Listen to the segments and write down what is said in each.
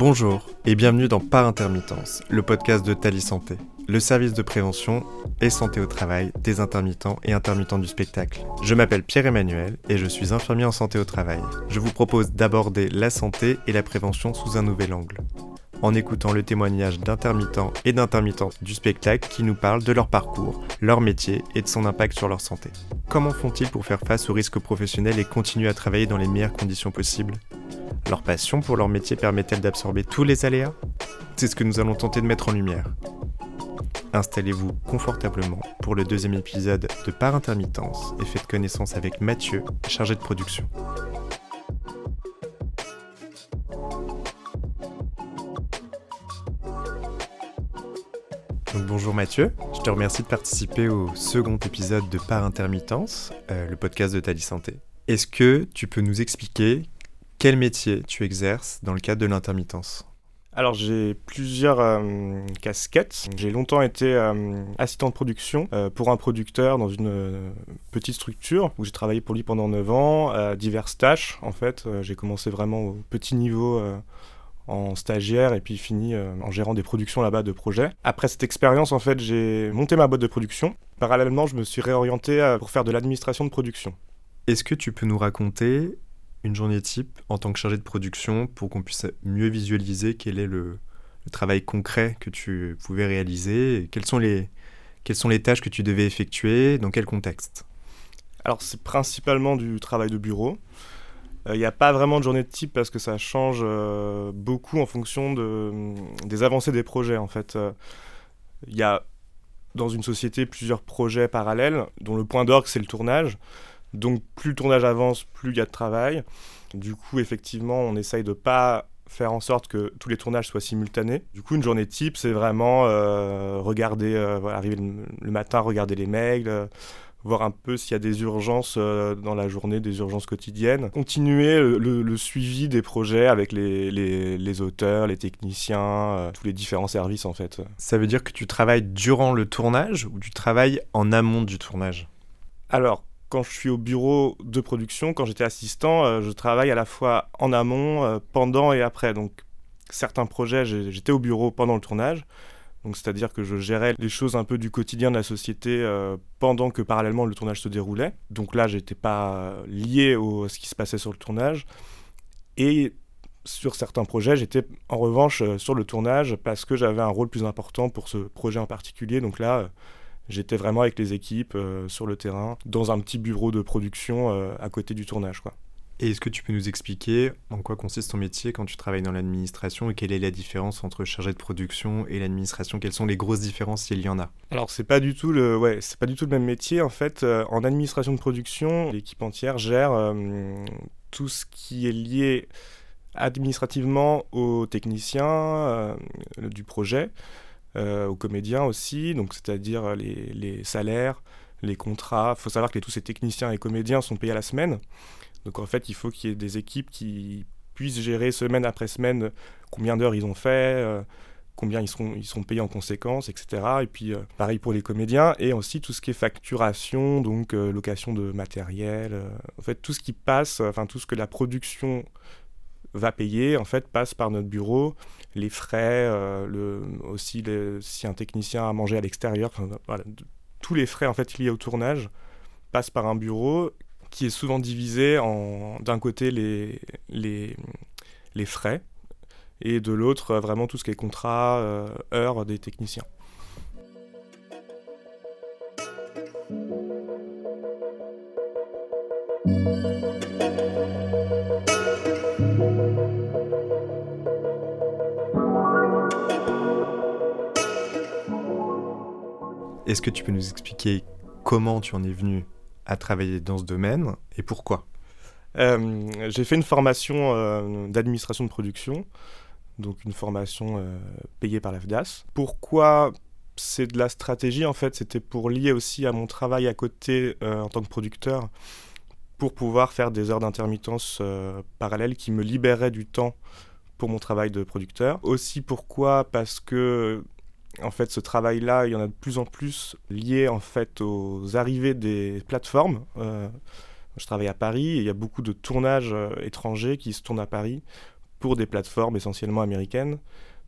Bonjour et bienvenue dans Par Intermittence, le podcast de Tali Santé, le service de prévention et santé au travail des intermittents et intermittents du spectacle. Je m'appelle Pierre-Emmanuel et je suis infirmier en santé au travail. Je vous propose d'aborder la santé et la prévention sous un nouvel angle en écoutant le témoignage d'intermittents et d'intermittentes du spectacle qui nous parlent de leur parcours, leur métier et de son impact sur leur santé. Comment font-ils pour faire face aux risques professionnels et continuer à travailler dans les meilleures conditions possibles? Leur passion pour leur métier permet-elle d'absorber tous les aléas? C'est ce que nous allons tenter de mettre en lumière. Installez-vous confortablement pour le deuxième épisode de Par intermittence et faites connaissance avec Mathieu, chargé de production. bonjour Mathieu, je te remercie de participer au second épisode de Par Intermittence, euh, le podcast de Tali Santé. Est-ce que tu peux nous expliquer quel métier tu exerces dans le cadre de l'intermittence? Alors j'ai plusieurs euh, casquettes. J'ai longtemps été euh, assistant de production pour un producteur dans une petite structure où j'ai travaillé pour lui pendant 9 ans, diverses tâches en fait. j'ai commencé vraiment au petit niveau en stagiaire et puis fini euh, en gérant des productions là-bas de projets. Après cette expérience, en fait, j'ai monté ma boîte de production. Parallèlement, je me suis réorienté euh, pour faire de l'administration de production. Est-ce que tu peux nous raconter une journée type en tant que chargé de production pour qu'on puisse mieux visualiser quel est le, travail concret que tu pouvais réaliser quelles sont les, tâches que tu devais effectuer, dans quel contexte? Alors c'est principalement du travail de bureau. Il euh, n'y a pas vraiment de journée de type parce que ça change euh, beaucoup en fonction de, des avancées des projets. En fait, il euh, y a dans une société plusieurs projets parallèles dont le point d'orgue c'est le tournage. Donc plus le tournage avance, plus il y a de travail. Du coup, effectivement, on essaye de pas faire en sorte que tous les tournages soient simultanés. Du coup, une journée type, c'est vraiment regarder, arriver le, matin, regarder les mails, voir un peu s'il y a des urgences euh, dans la journée, des urgences quotidiennes. Continuer le, suivi des projets avec les, les, auteurs, les techniciens, euh, tous les différents services en fait. Ça veut dire que tu travailles durant le tournage ou tu travailles en amont du tournage? Alors, quand je suis au bureau de production, quand j'étais assistant, euh, je travaille à la fois en amont, pendant et après. Donc, certains projets, j'étais au bureau pendant le tournage. Donc c'est-à-dire que je gérais les choses un peu du quotidien de la société euh, pendant que parallèlement le tournage se déroulait. Donc là, j'étais pas lié à ce qui se passait sur le tournage. Et sur certains projets, j'étais en revanche euh, sur le tournage parce que j'avais un rôle plus important pour ce projet en particulier. Donc là, euh, j'étais vraiment avec les équipes sur le terrain, dans un petit bureau de production à côté du tournage. Quoi. Et est-ce que tu peux nous expliquer en quoi consiste ton métier quand tu travailles dans l'administration et quelle est la différence entre chargé de production et l'administration? Quelles sont les grosses différences s'il y en a? Alors c'est pas du tout le ouais, c'est pas du tout le même métier en fait. Euh, en administration de production, l'équipe entière gère euh, tout ce qui est lié administrativement aux techniciens euh, du projet, aux comédiens aussi, donc c'est-à-dire les, salaires, les contrats. Il faut savoir que tous ces techniciens et comédiens sont payés à la semaine. Donc en fait, il faut qu'il y ait des équipes qui puissent gérer semaine après semaine combien d'heures ils ont fait, euh, combien ils seront, ils payés en conséquence, etc. Et puis euh, pareil pour les comédiens, et aussi tout ce qui est facturation, donc euh, location de matériel, en fait tout ce qui passe, enfin tout ce que la production va payer, en fait passe par notre bureau, les frais, le, aussi si un technicien a mangé à l'extérieur, tous les frais en fait liés au tournage passent par un bureau qui est souvent divisé en d'un côté les, les, les, frais et de l'autre vraiment tout ce qui est contrat, euh, heures des techniciens. Est-ce que tu peux nous expliquer comment tu en es venu à travailler dans ce domaine et pourquoi euh, J'ai fait une formation euh, d'administration de production, donc une formation euh, payée par la FDAS. Pourquoi c'est de la stratégie en fait? C'était pour lier aussi à mon travail à côté en tant que producteur pour pouvoir faire des heures d'intermittence parallèles qui me libéraient du temps pour mon travail de producteur. Aussi pourquoi? Parce que en fait, ce travail-là, il y en a de plus en plus lié en fait aux arrivées des plateformes. Euh, je travaille à Paris il y a beaucoup de tournages euh, étrangers qui se tournent à Paris pour des plateformes essentiellement américaines.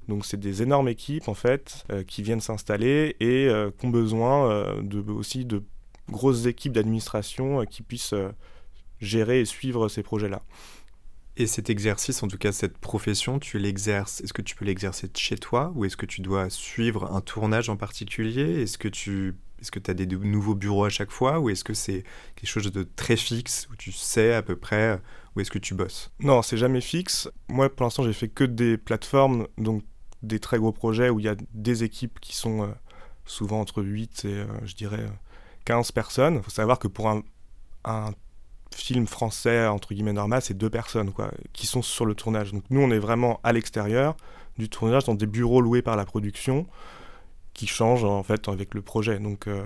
Donc c'est des énormes équipes en fait qui viennent s'installer et qui ont besoin aussi de grosses équipes d'administration qui puissent gérer et suivre ces projets-là. Et cet exercice, en tout cas cette profession, tu l'exerces, est-ce que tu peux l'exercer chez toi ou est-ce que tu dois suivre un tournage en particulier? Est-ce que tu est-ce que as des nouveaux bureaux à chaque fois ou est-ce que c'est quelque chose de très fixe où tu sais à peu près où est-ce que tu bosses? Non, c'est jamais fixe. Moi, pour l'instant, j'ai fait que des plateformes, donc des très gros projets où il y a des équipes qui sont euh, souvent entre 8 et, euh, je dirais, 15 personnes. Il faut savoir que pour un, un film français, entre guillemets, normal, c'est deux personnes quoi, qui sont sur le tournage. Donc nous, on est vraiment à l'extérieur du tournage, dans des bureaux loués par la production, qui changent en fait avec le projet. Donc euh,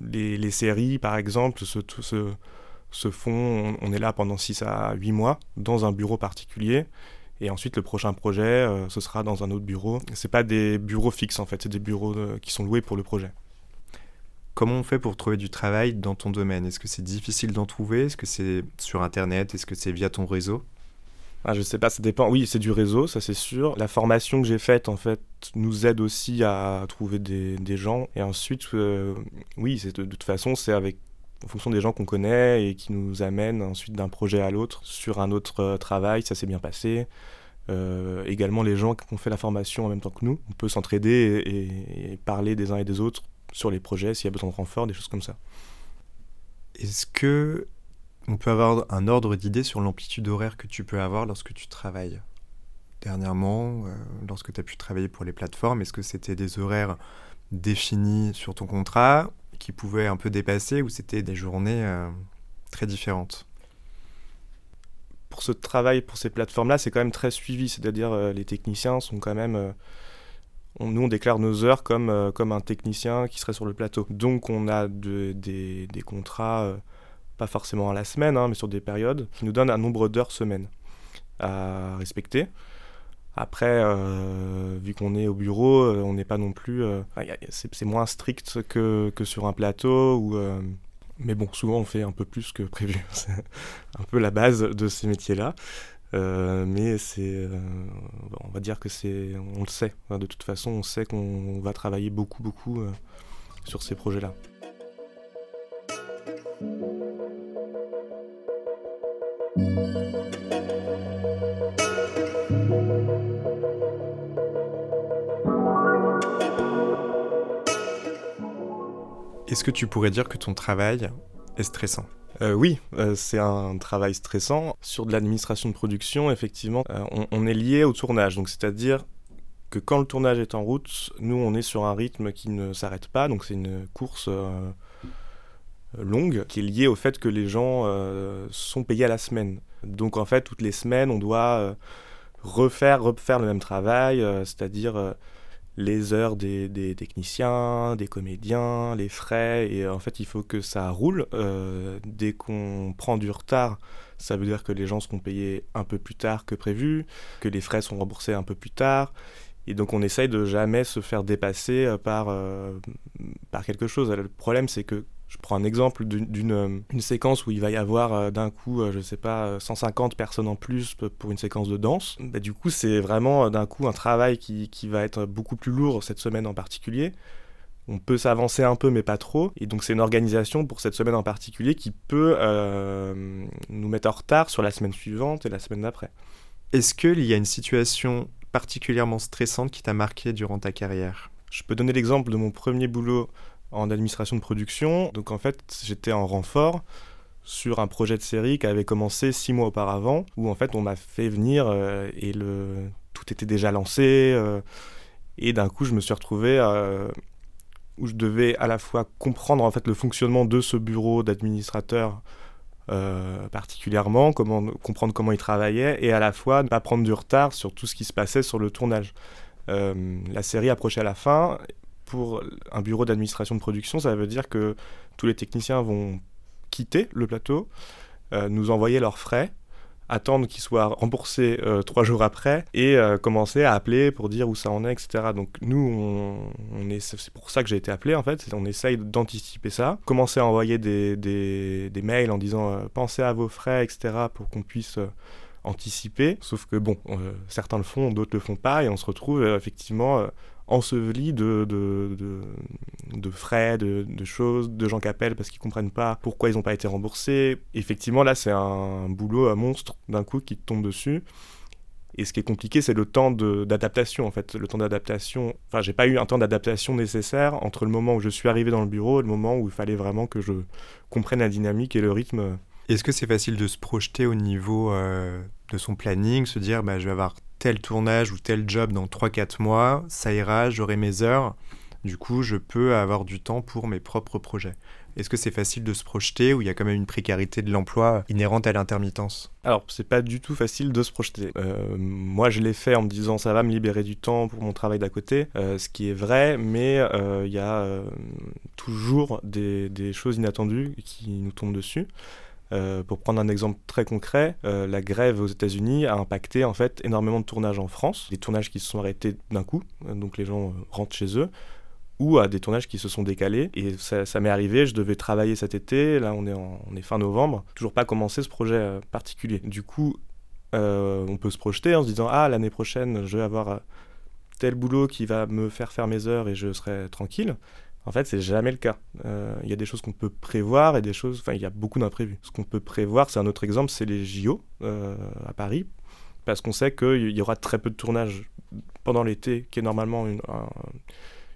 les, séries, par exemple, se, font, on, est là pendant 6 à 8 mois, dans un bureau particulier. Et ensuite, le prochain projet, euh, ce sera dans un autre bureau. C'est pas des bureaux fixes en fait, c'est des bureaux euh, qui sont loués pour le projet. Comment on fait pour trouver du travail dans ton domaine? Est-ce que c'est difficile d'en trouver? Est-ce que c'est sur Internet? Est-ce que c'est via ton réseau? Ah, Je sais pas, ça dépend. Oui, c'est du réseau, ça c'est sûr. La formation que j'ai faite, en fait, nous aide aussi à trouver des, gens. Et ensuite, euh, oui, de, de toute façon, c'est avec en fonction des gens qu'on connaît et qui nous amènent ensuite d'un projet à l'autre sur un autre euh, travail, ça s'est bien passé. Euh, également les gens qui ont fait la formation en même temps que nous, on peut s'entraider et, parler des uns et des autres sur les projets, s'il y a besoin de renfort, des choses comme ça. Est-ce que on peut avoir un ordre d'idée sur l'amplitude horaire que tu peux avoir lorsque tu travailles Dernièrement, euh, lorsque tu as pu travailler pour les plateformes, est-ce que c'était des horaires définis sur ton contrat qui pouvaient un peu dépasser ou c'était des journées euh, très différentes? Pour ce travail, pour ces plateformes-là, c'est quand même très suivi, c'est-à-dire euh, les techniciens sont quand même nous, on déclare nos heures comme, euh, comme un technicien qui serait sur le plateau. Donc, on a des, contrats, euh, pas forcément à la semaine, hein, mais sur des périodes, qui nous donnent un nombre d'heures semaine à respecter. Après, euh, vu qu'on est au bureau, on n'est pas non plus. c'est moins strict que, que, sur un plateau. Mais bon, souvent on fait un peu plus que prévu. c'est un peu la base de ces métiers-là. Euh, mais c'est, euh, on va dire que c'est, on le sait. de toute façon, on sait qu'on va travailler beaucoup, beaucoup euh, sur ces projets-là. Est-ce que tu pourrais dire que ton travail est stressant? Euh, oui, euh, c'est un travail stressant. Sur de l'administration de production, effectivement, euh, on, est lié au tournage. Donc, c'est-à-dire que quand le tournage est en route, nous, on est sur un rythme qui ne s'arrête pas. Donc, c'est une course longue qui est liée au fait que les gens sont payés à la semaine. Donc, en fait, toutes les semaines, on doit refaire, refaire le même travail, c'est-à-dire les heures des, techniciens, des comédiens, les frais, et en fait il faut que ça roule. Euh, dès qu'on prend du retard, ça veut dire que les gens seront payés un peu plus tard que prévu, que les frais sont remboursés un peu plus tard, et donc on essaye de jamais se faire dépasser euh, par, euh, par quelque chose. Le problème c'est que je prends un exemple d'une euh, une séquence où il va y avoir euh, d'un coup, euh, je sais pas, 150 personnes en plus pour une séquence de danse. Bah, du coup, c'est vraiment d'un coup un travail qui, qui, va être beaucoup plus lourd cette semaine en particulier. On peut s'avancer un peu, mais pas trop. Et donc, c'est une organisation pour cette semaine en particulier qui peut nous mettre en retard sur la semaine suivante et la semaine d'après. Est-ce qu'il y a une situation particulièrement stressante qui t'a marqué durant ta carrière? Je peux donner l'exemple de mon premier boulot en administration de production. Donc en fait, j'étais en renfort sur un projet de série qui avait commencé six mois auparavant, où en fait on m'a fait venir euh, et le tout était déjà lancé. Euh, et d'un coup, je me suis retrouvé euh, où je devais à la fois comprendre en fait le fonctionnement de ce bureau d'administrateur particulièrement, comprendre comment il travaillait, et à la fois ne pas prendre du retard sur tout ce qui se passait sur le tournage. la série approchait à la fin, pour un bureau d'administration de production, ça veut dire que tous les techniciens vont quitter le plateau, euh, nous envoyer leurs frais, attendre qu'ils soient remboursés euh, trois jours après et euh, commencer à appeler pour dire où ça en est, etc. Donc nous, on, est, c'est pour ça que j'ai été appelé en fait, on essaye d'anticiper ça, commencer à envoyer des, des mails en disant pensez à vos frais, etc. pour qu'on puisse anticipé. Sauf que bon, certains le font, d'autres le font pas, et on se retrouve effectivement enseveli de, de, frais, de, choses, de gens qui appellent parce qu'ils comprennent pas pourquoi ils n'ont pas été remboursés. Effectivement, là, c'est un boulot, un monstre d'un coup qui tombe dessus. Et ce qui est compliqué, c'est le temps d'adaptation, en fait. Le temps d'adaptation. Enfin, j'ai pas eu un temps d'adaptation nécessaire entre le moment où je suis arrivé dans le bureau et le moment où il fallait vraiment que je comprenne la dynamique et le rythme. Est-ce que c'est facile de se projeter au niveau euh, de son planning, se dire bah, je vais avoir tel tournage ou tel job dans 3-4 mois, ça ira, j'aurai mes heures, du coup je peux avoir du temps pour mes propres projets. Est-ce que c'est facile de se projeter ou il y a quand même une précarité de l'emploi inhérente à l'intermittence? Alors, c'est pas du tout facile de se projeter. Euh, moi, je l'ai fait en me disant ça va me libérer du temps pour mon travail d'à côté, euh, ce qui est vrai, mais il y a toujours des, choses inattendues qui nous tombent dessus. Euh, pour prendre un exemple très concret, euh, la grève aux États-Unis a impacté en fait énormément de tournages en France, des tournages qui se sont arrêtés d'un coup, euh, donc les gens rentrent chez eux, ou à des tournages qui se sont décalés. Et ça, m'est arrivé, je devais travailler cet été, là on est, on est fin novembre, toujours pas commencé ce projet particulier. Du coup, on peut se projeter en se disant ah l'année prochaine je vais avoir tel boulot qui va me faire faire mes heures et je serai tranquille. En fait, c'est jamais le cas. Euh, il y a des choses qu'on peut prévoir et des choses. Enfin, il y a beaucoup d'imprévus. Ce qu'on peut prévoir, c'est un autre exemple, c'est les JO euh, à Paris, parce qu'on sait qu'il y aura très peu de tournage pendant l'été, qui est normalement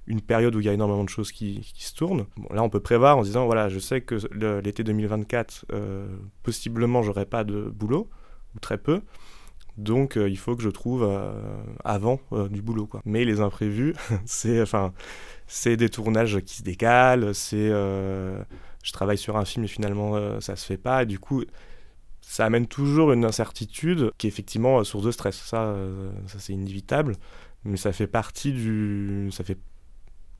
une, période où il y a énormément de choses qui, se tournent. là, on peut prévoir en disant voilà, je sais que l'été 2024, euh, possiblement, j'aurai pas de boulot ou très peu. Donc il faut que je trouve avant du boulot. Mais les imprévus, c'est enfin des tournages qui se décalent, c'est euh, je travaille sur un film et finalement euh, ça se fait pas et du coup ça amène toujours une incertitude qui est effectivement euh, source de stress. Ça, ça c'est inévitable, mais ça fait partie du, ça fait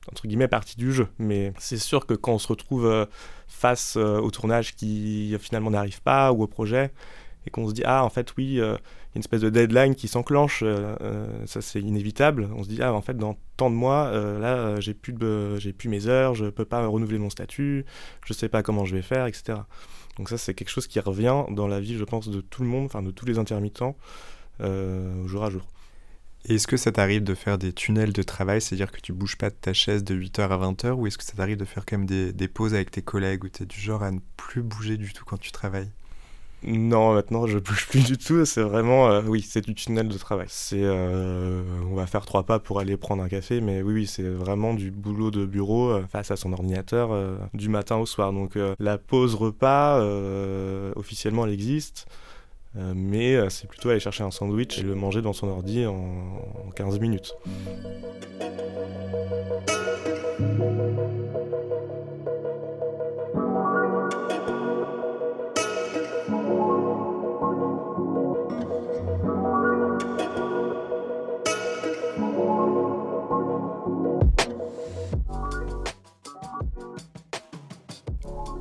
entre guillemets partie du jeu. Mais c'est sûr que quand on se retrouve face au tournage qui finalement n'arrive pas ou au projet et qu'on se dit ah en fait oui une espèce de deadline qui s'enclenche, euh, euh, ça c'est inévitable. On se dit ah en fait dans tant de mois euh, là j'ai plus j'ai plus mes heures, je peux pas renouveler mon statut, je sais pas comment je vais faire, etc. Donc ça c'est quelque chose qui revient dans la vie je pense de tout le monde, enfin de tous les intermittents jour à jour. Est-ce que ça t'arrive de faire des tunnels de travail, c'est-à-dire que tu bouges pas de ta chaise de 8h à 20h, ou est-ce que ça t'arrive de faire quand même des, des pauses avec tes collègues, ou tu es du genre à ne plus bouger du tout quand tu travailles? Non, maintenant je bouge plus du tout. C'est vraiment, euh, oui, c'est du tunnel de travail. C'est, euh, on va faire trois pas pour aller prendre un café, mais oui, oui, c'est vraiment du boulot de bureau euh, face à son ordinateur du matin au soir. Donc la pause repas, officiellement, elle existe. mais c'est plutôt aller chercher un sandwich et le manger dans son ordi en, en 15 minutes.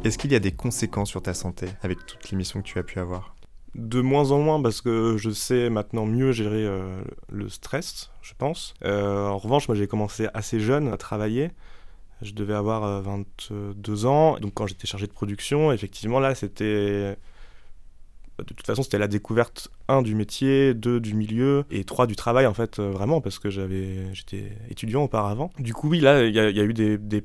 Est-ce qu'il y a des conséquences sur ta santé avec toutes les missions que tu as pu avoir? De moins en moins parce que je sais maintenant mieux gérer euh, le stress, je pense. Euh, en revanche, moi j'ai commencé assez jeune à travailler. Je devais avoir 22 euh, ans. Donc quand j'étais chargé de production, effectivement là c'était... De toute façon c'était la découverte, un, du métier, deux, du milieu, et trois, du travail en fait, vraiment, parce que j'avais, j'étais étudiant auparavant. Du coup oui, là il y, a eu des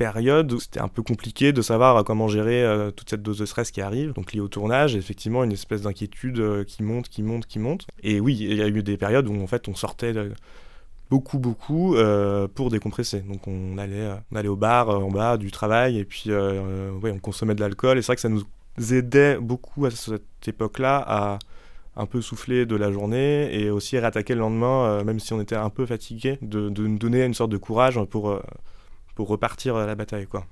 période où c'était un peu compliqué de savoir comment gérer euh, toute cette dose de stress qui arrive. Donc lié au tournage, effectivement, une espèce d'inquiétude euh, qui monte, qui monte, qui monte. Et oui, il y a eu des périodes où en fait on sortait beaucoup, beaucoup euh, pour décompresser. Donc on allait, on allait au bar en bas du travail et puis ouais, on consommait de l'alcool. Et c'est vrai que ça nous aidait beaucoup à cette époque-là à un peu souffler de la journée et aussi réattaquer le lendemain, même si on était un peu fatigué, de nous donner une sorte de courage pour pour repartir à la bataille, quoi.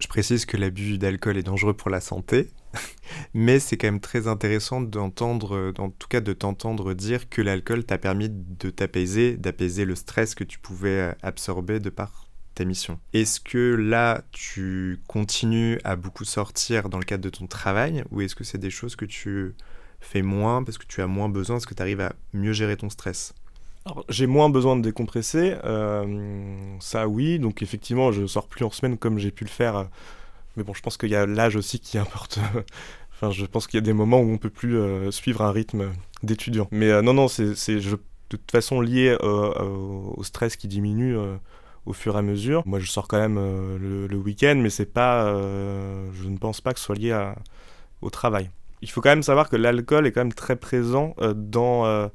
Je précise que l'abus d'alcool est dangereux pour la santé, mais c'est quand même très intéressant d'entendre, en tout cas de t'entendre dire que l'alcool t'a permis de t'apaiser, d'apaiser le stress que tu pouvais absorber de par ta mission. Est-ce que là, tu continues à beaucoup sortir dans le cadre de ton travail, ou est-ce que c'est des choses que tu fais moins parce que tu as moins besoin, parce que tu arrives à mieux gérer ton stress? J'ai moins besoin de décompresser, euh, ça oui, donc effectivement je sors plus en semaine comme j'ai pu le faire, mais bon je pense qu'il y a l'âge aussi qui importe Enfin, je pense qu'il y a des moments où on peut plus suivre un rythme d'étudiant. Mais non, non, c'est de toute façon lié au stress qui diminue au fur et à mesure. Moi, je sors quand même le, week-end, mais c'est pas, je ne pense pas que ce soit lié au travail. Il faut quand même savoir que l'alcool est quand même très présent dans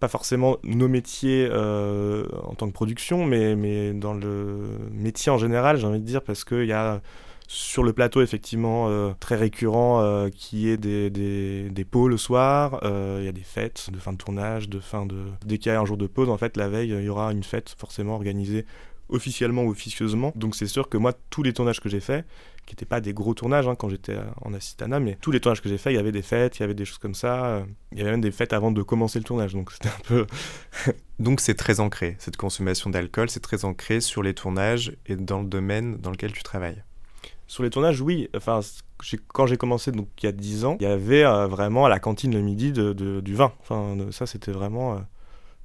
pas forcément nos métiers euh, en tant que production, mais, mais dans le métier en général, j'ai envie de dire, parce qu'il y a sur le plateau, effectivement, euh, très récurrent, euh, qui est des, des, pots le soir, il y a des fêtes de fin de tournage, de fin de... Dès qu'il y un jour de pause, en fait, la veille, il y aura une fête forcément organisée officiellement ou officieusement. Donc c'est sûr que moi, tous les tournages que j'ai faits, qui n'étaient pas des gros tournages hein, quand j'étais en assistana, mais tous les tournages que j'ai faits, il y avait des fêtes, il y avait des choses comme ça. Euh, il y avait même des fêtes avant de commencer le tournage, donc c'était un peu... donc c'est très ancré, cette consommation d'alcool, c'est très ancré sur les tournages et dans le domaine dans lequel tu travailles. Sur les tournages, oui. Enfin, quand j'ai commencé, donc il y a 10 ans, il y avait euh, vraiment à la cantine le midi de, du vin. Enfin, ça, c'était vraiment euh,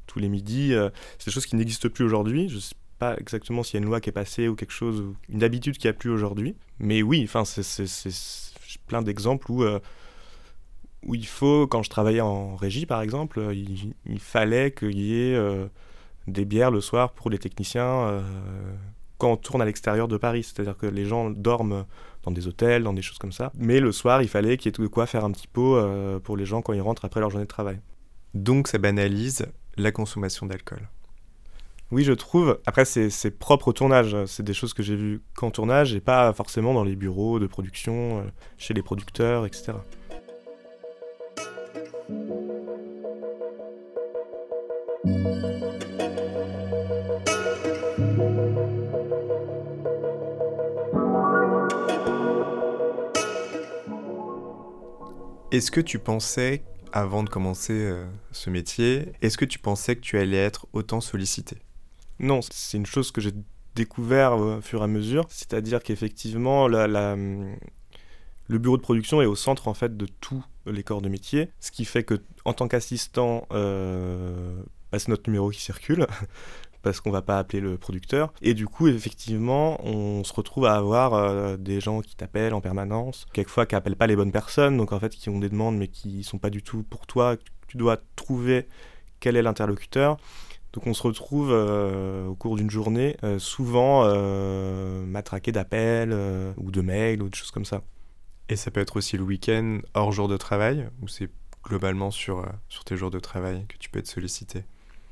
tous les midis. c'est des choses qui n'existent plus aujourd'hui. Je sais pas exactement s'il y a une loi qui est passée ou quelque chose, une habitude qui a plus aujourd'hui. Mais oui, enfin, c'est plein d'exemples où, euh, où il faut, quand je travaillais en régie par exemple, euh, il, fallait qu'il y ait euh, des bières le soir pour les techniciens quand on tourne à l'extérieur de Paris. C'est-à-dire que les gens dorment dans des hôtels, dans des choses comme ça. Mais le soir, il fallait qu'il y ait de quoi faire un petit pot pour les gens quand ils rentrent après leur journée de travail. Donc ça banalise la consommation d'alcool. Oui, je trouve. Après, c'est propre au tournage. C'est des choses que j'ai vues qu'en tournage et pas forcément dans les bureaux de production, euh, chez les producteurs, etc. Est-ce que tu pensais, avant de commencer euh, ce métier, est-ce que tu pensais que tu allais être autant sollicité? Non, c'est une chose que j'ai découvert au fur et à mesure, c'est-à-dire qu'effectivement, la, le bureau de production est au centre en fait de tous les corps de métier, ce qui fait que en tant qu'assistant, euh, bah, c'est notre numéro qui circule parce qu'on va pas appeler le producteur. Et du coup, effectivement, on se retrouve à avoir euh, des gens qui t'appellent en permanence, quelquefois qui appellent pas les bonnes personnes, donc en fait qui ont des demandes mais qui sont pas du tout pour toi. Tu dois trouver quel est l'interlocuteur. Donc on se retrouve euh, au cours d'une journée euh, souvent euh, matraqué d'appels ou de mails ou de choses comme ça. Et ça peut être aussi le week-end hors jour de travail ou c'est globalement sur, sur tes jours de travail que tu peux être sollicité?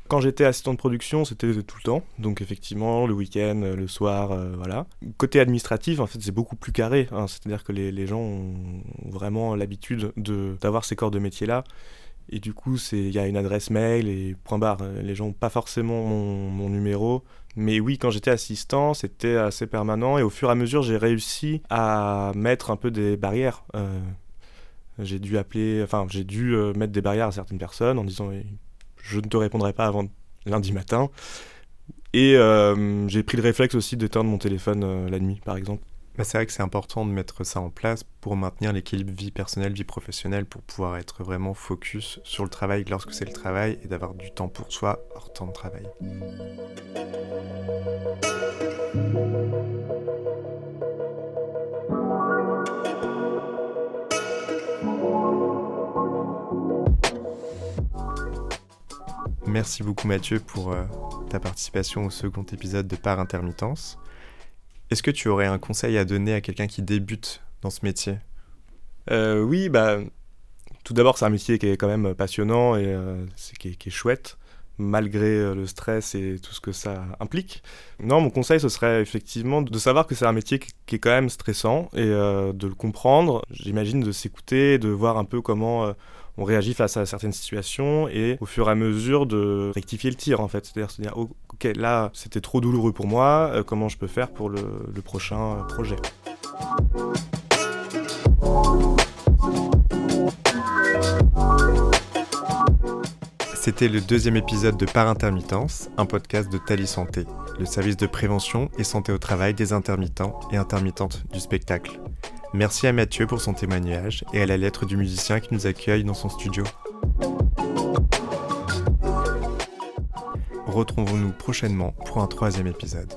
Quand j'étais assistant de production, c'était tout le temps. Donc effectivement, le week-end, le soir, voilà. Côté administratif, en fait, c'est beaucoup plus carré. Hein. C'est-à-dire que les, les, gens ont vraiment l'habitude d'avoir ces corps de métier-là. Et du coup, il y a une adresse mail et point barre. Les gens n'ont pas forcément mon, numéro. Mais oui, quand j'étais assistant, c'était assez permanent. Et au fur et à mesure, j'ai réussi à mettre un peu des barrières. Euh, j'ai dû appeler, enfin, j'ai dû euh, mettre des barrières à certaines personnes en disant je ne te répondrai pas avant lundi matin. Et euh, j'ai pris le réflexe aussi d'éteindre mon téléphone la nuit, par exemple. Bah, c'est vrai que c'est important de mettre ça en place pour maintenir l'équilibre vie personnelle, vie professionnelle, pour pouvoir être vraiment focus sur le travail lorsque c'est le travail et d'avoir du temps pour soi hors temps de travail. Merci beaucoup Mathieu pour euh, ta participation au second épisode de Par Intermittence. Est-ce que tu aurais un conseil à donner à quelqu'un qui débute dans ce métier? Euh, Oui, bah, tout d'abord, c'est un métier qui est quand même passionnant et euh, qui, est, chouette, malgré euh, le stress et tout ce que ça implique. Non, mon conseil, ce serait effectivement de savoir que c'est un métier qui, est quand même stressant et de le comprendre. J'imagine de s'écouter, de voir un peu comment on réagit face à certaines situations et au fur et à mesure de rectifier le tir en fait. C'est-à-dire se dire, ok, là c'était trop douloureux pour moi, euh, comment je peux faire pour le, le prochain euh, projet? C'était le deuxième épisode de Par Intermittence, un podcast de Tali Santé, le service de prévention et santé au travail des intermittents et intermittentes du spectacle. Merci à Mathieu pour son témoignage et à la lettre du musicien qui nous accueille dans son studio. Retrouvons-nous prochainement pour un troisième épisode.